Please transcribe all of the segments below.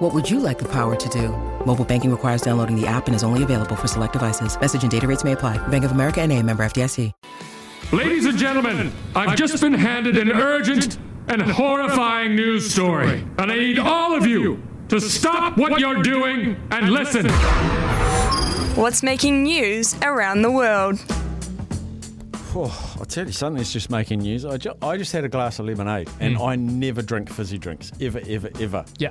What would you like the power to do? Mobile banking requires downloading the app and is only available for select devices. Message and data rates may apply. Bank of America and a member FDIC. Ladies and gentlemen, I've just been handed an urgent and horrifying news story. And I need all of you to stop what you're doing and listen. What's making news around the world? Oh, I'll tell you something that's just making news. I, ju- I just had a glass of lemonade and mm. I never drink fizzy drinks. Ever, ever, ever. Yeah.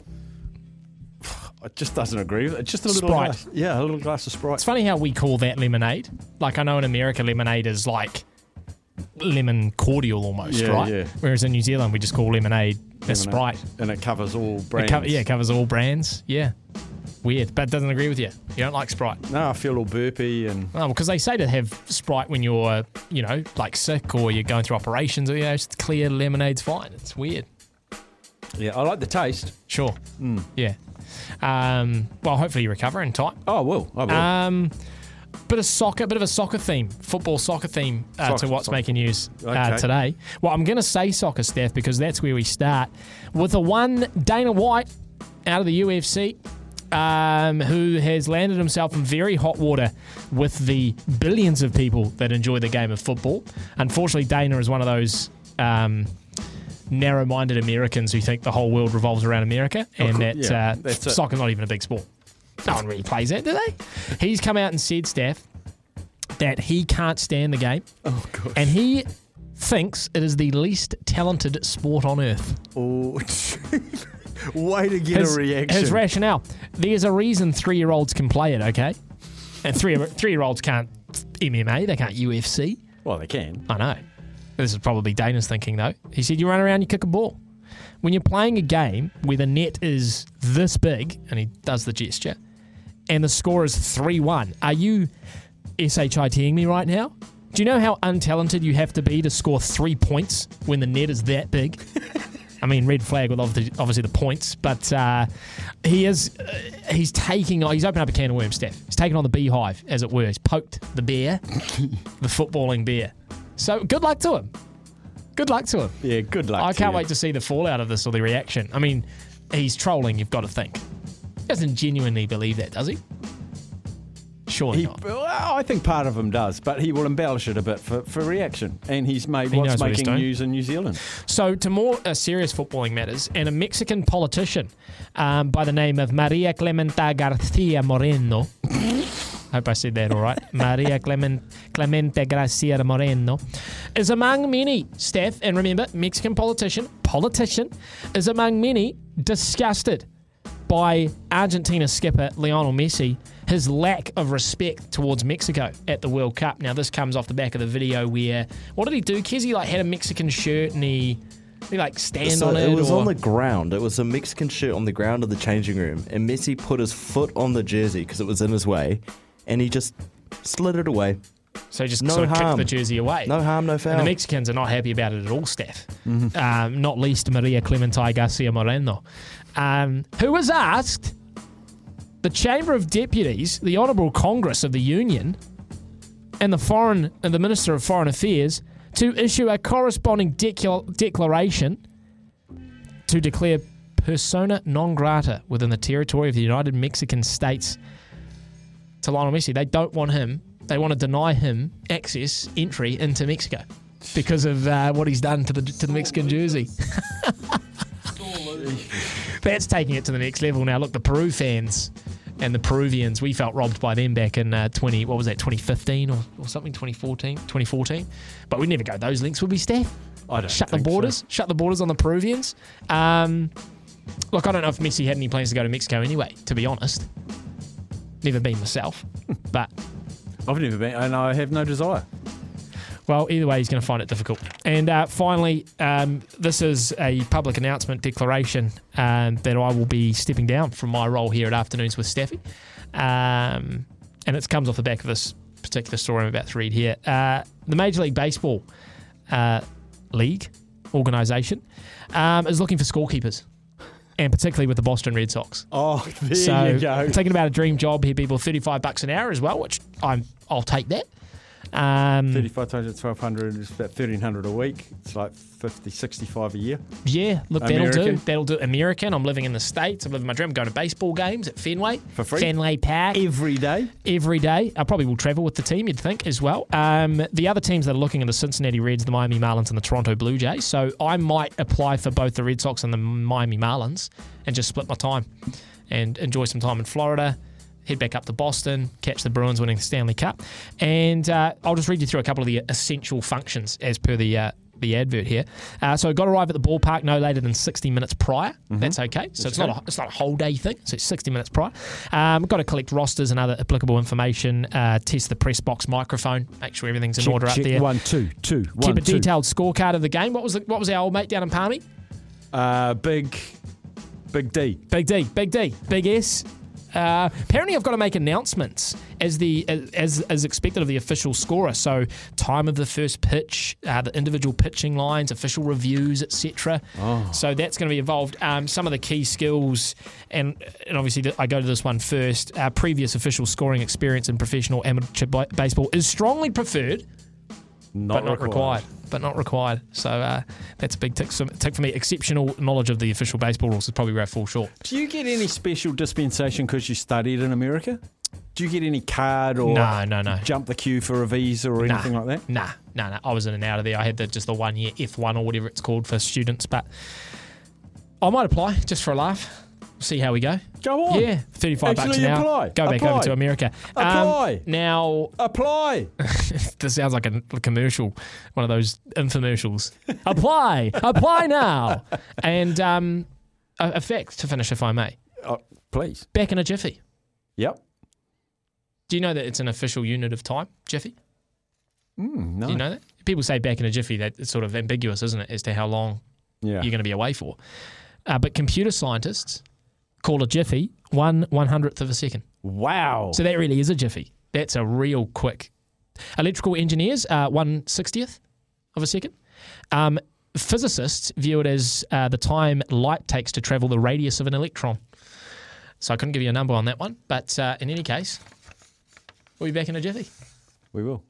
It just doesn't agree with it. Just a little Sprite. glass. Yeah, a little glass of Sprite. It's funny how we call that lemonade. Like I know in America, lemonade is like lemon cordial almost, Yeah, right? yeah. Whereas in New Zealand, we just call lemonade a Sprite. And it covers all It brands. co- yeah, it covers all brands. Yeah. Weird, but it doesn't agree with you. You don't like Sprite. No, I feel all burpy and Oh, because they say to have Sprite when you're, you know, like sick or you're going through operations or, you know, just clear lemonade's fine. It's weird. yeah, I like the taste. Sure. Mm. Yeah. Um, well, hopefully you recover in time. Oh, I will. I will. Um, bit of soccer, bit of a soccer theme, football soccer theme uh, Soccer, to what's soccer. making news uh, Okay. today. Well, I'm going to say soccer, Steph, because that's where we start with the one Dana White out of the UFC. Um, who has landed himself in very hot water with the billions of people that enjoy the game of football. Unfortunately, Dana is one of those um, narrow minded Americans who think the whole world revolves around America and cour- that yeah, uh, soccer's not even a big sport. No one really plays that, do they? He's come out and said, Steph, that he can't stand the game. oh, gosh. And he thinks it is the least talented sport on earth. oh, way to get His, a reaction. his rationale there's a reason three year olds can play it, okay? And three three year olds can't MMA, they can't UFC. well, they can. I know. This is probably Dana's thinking, though. He said, You run around, you kick a ball. When you're playing a game where the net is this big, and he does the gesture, and the score is 3 1, are you SHITing me right now? Do you know how untalented you have to be to score three points when the net is that big? I mean, red flag with obviously, the points, but uh, he is uh, he's taking he's opened up a can of worms, Steph. He's taken on the beehive, as it were. He's poked the bear, the footballing bear. So good luck to him. Good luck to him. Yeah, good luck. I can't you. wait to see the fallout of this or the reaction. I mean, he's trolling. You've got to think. He doesn't genuinely believe that, does he? Surely He, not. well, I think part of him does, but he will embellish it a bit for, for reaction. And he's made He what's knows what making news in New Zealand. So, to more uh, serious footballing matters, and a Mexican politician um, by the name of Maria Clementa Garcia Moreno. Hope I said that all right. Maria Clement, Clemente Garcia Moreno is among many, Steph, and remember, Mexican politician, politician, is among many disgusted by Argentina skipper Lionel Messi, his lack of respect towards Mexico at the World Cup. Now, this comes off the back of the video where, what did he do? Kizzy like had a Mexican shirt and he, he like stand So on it. it was or, on the ground. It was a Mexican shirt on the ground of the changing room, and Messi put his foot on the jersey because it was in his way, and he just slid it away. so he just no sort of kicked harm. the jersey away. No harm, no And foul. the Mexicans are not happy about it at all, Steph. Um, not least Maria Clemente Garcia Moreno, um, who was asked the Chamber of Deputies, the Honourable Congress of the Union, and the foreign and the Minister of Foreign Affairs to issue a corresponding decla- declaration to declare persona non grata within the territory of the United Mexican States to Lionel Messi. They don't want him. They want to deny him access, entry into Mexico because of uh, what he's done to the to the Mexican jersey. That's taking it to the next level now. Look, the Peru fans and the Peruvians, we felt robbed by them back in uh, 20, what was that, 2015 or, or something, 2014, 2014. But we'd never go those links, would we, Steph? I don't Shut the think so. borders, shut the borders on the Peruvians. Um, look, I don't know if Messi had any plans to go to Mexico anyway, to be honest. Never been myself, but I've never been, and I have no desire. Well, either way, he's going to find it difficult. And uh, finally, um, this is a public announcement declaration um, that I will be stepping down from my role here at Afternoons with Steffi. Um, and it comes off the back of this particular story I'm about to read here. Uh, the Major League Baseball uh, League organization um, is looking for scorekeepers, and particularly with the Boston Red Sox. Oh, there so you go. thinking about a dream job here, people, 35 bucks an hour as well, which I'm I'll take that. Um, 35 times 1200 is about 1300 a week. It's like 50, 65 a year. Yeah, look, that'll do. That'll do. American. I'm living in the States. I'm living my dream. I'm going to baseball games at Fenway. For free? Fenway Park. Every day. every day. I probably will travel with the team, you'd think, as well. Um, the other teams that are looking are the Cincinnati Reds, the Miami Marlins, and the Toronto Blue Jays. So I might apply for both the Red Sox and the Miami Marlins and just split my time and enjoy some time in Florida. Head back up to Boston, catch the Bruins winning the Stanley Cup, and uh, I'll just read you through a couple of the essential functions as per the uh, the advert here. Uh, so, got to arrive at the ballpark no later than 60 minutes prior. That's okay. So it's not a, it's not a whole day thing. So it's 60 minutes prior. Um, got to collect rosters and other applicable information. Uh, test the press box microphone. Make sure everything's in Check, order check. up there. One, two, two, Keep one, a two. detailed scorecard of the game. What was the, what was our old mate down in Palmy? Uh, big, big D. Big D, Big D, Big S. Uh, apparently, I've got to make announcements as the as as expected of the official scorer. So, time of the first pitch, uh, the individual pitching lines, official reviews, etc. So that's going to be involved. Um, some of the key skills, and and obviously th- I go to this one first. Uh, previous official scoring experience in professional amateur baseball is strongly preferred, Not, but not required. But not required. So uh, that's a big tick, tick for me. Exceptional knowledge of the official baseball rules is probably where I fall short. Do you get any special dispensation because you studied in America? Do you get any card or No, no, no. jump the queue for a visa or anything like that? Nah, nah, nah. I was in and out of there. I had the, just the one year F1 or whatever it's called for students, but I might apply just for a laugh. See how we go. Go on. Yeah, 35 bucks Actually an hour. apply. Go back Apply. over to America. Um, Apply. now, Apply. this sounds like a, commercial, one of those infomercials. apply, apply now. And um, a, a fact to finish, if I may. Oh, please. Back in a jiffy. Yep. Do you know that it's an official unit of time, jiffy? Mm, no. Do you know that? People say back in a jiffy. That it's sort of ambiguous, isn't it, as to how long Yeah. you're going to be away for. Uh, but computer scientists call a jiffy one one hundredth of a second. wow. So that really is a jiffy. That's a real quick. Electrical engineers, uh, one sixtieth of a second. Um, physicists view it as uh, the time light takes to travel the radius of an electron. So I couldn't give you a number on that one, but uh, in any case, we'll be back in a jiffy. we will.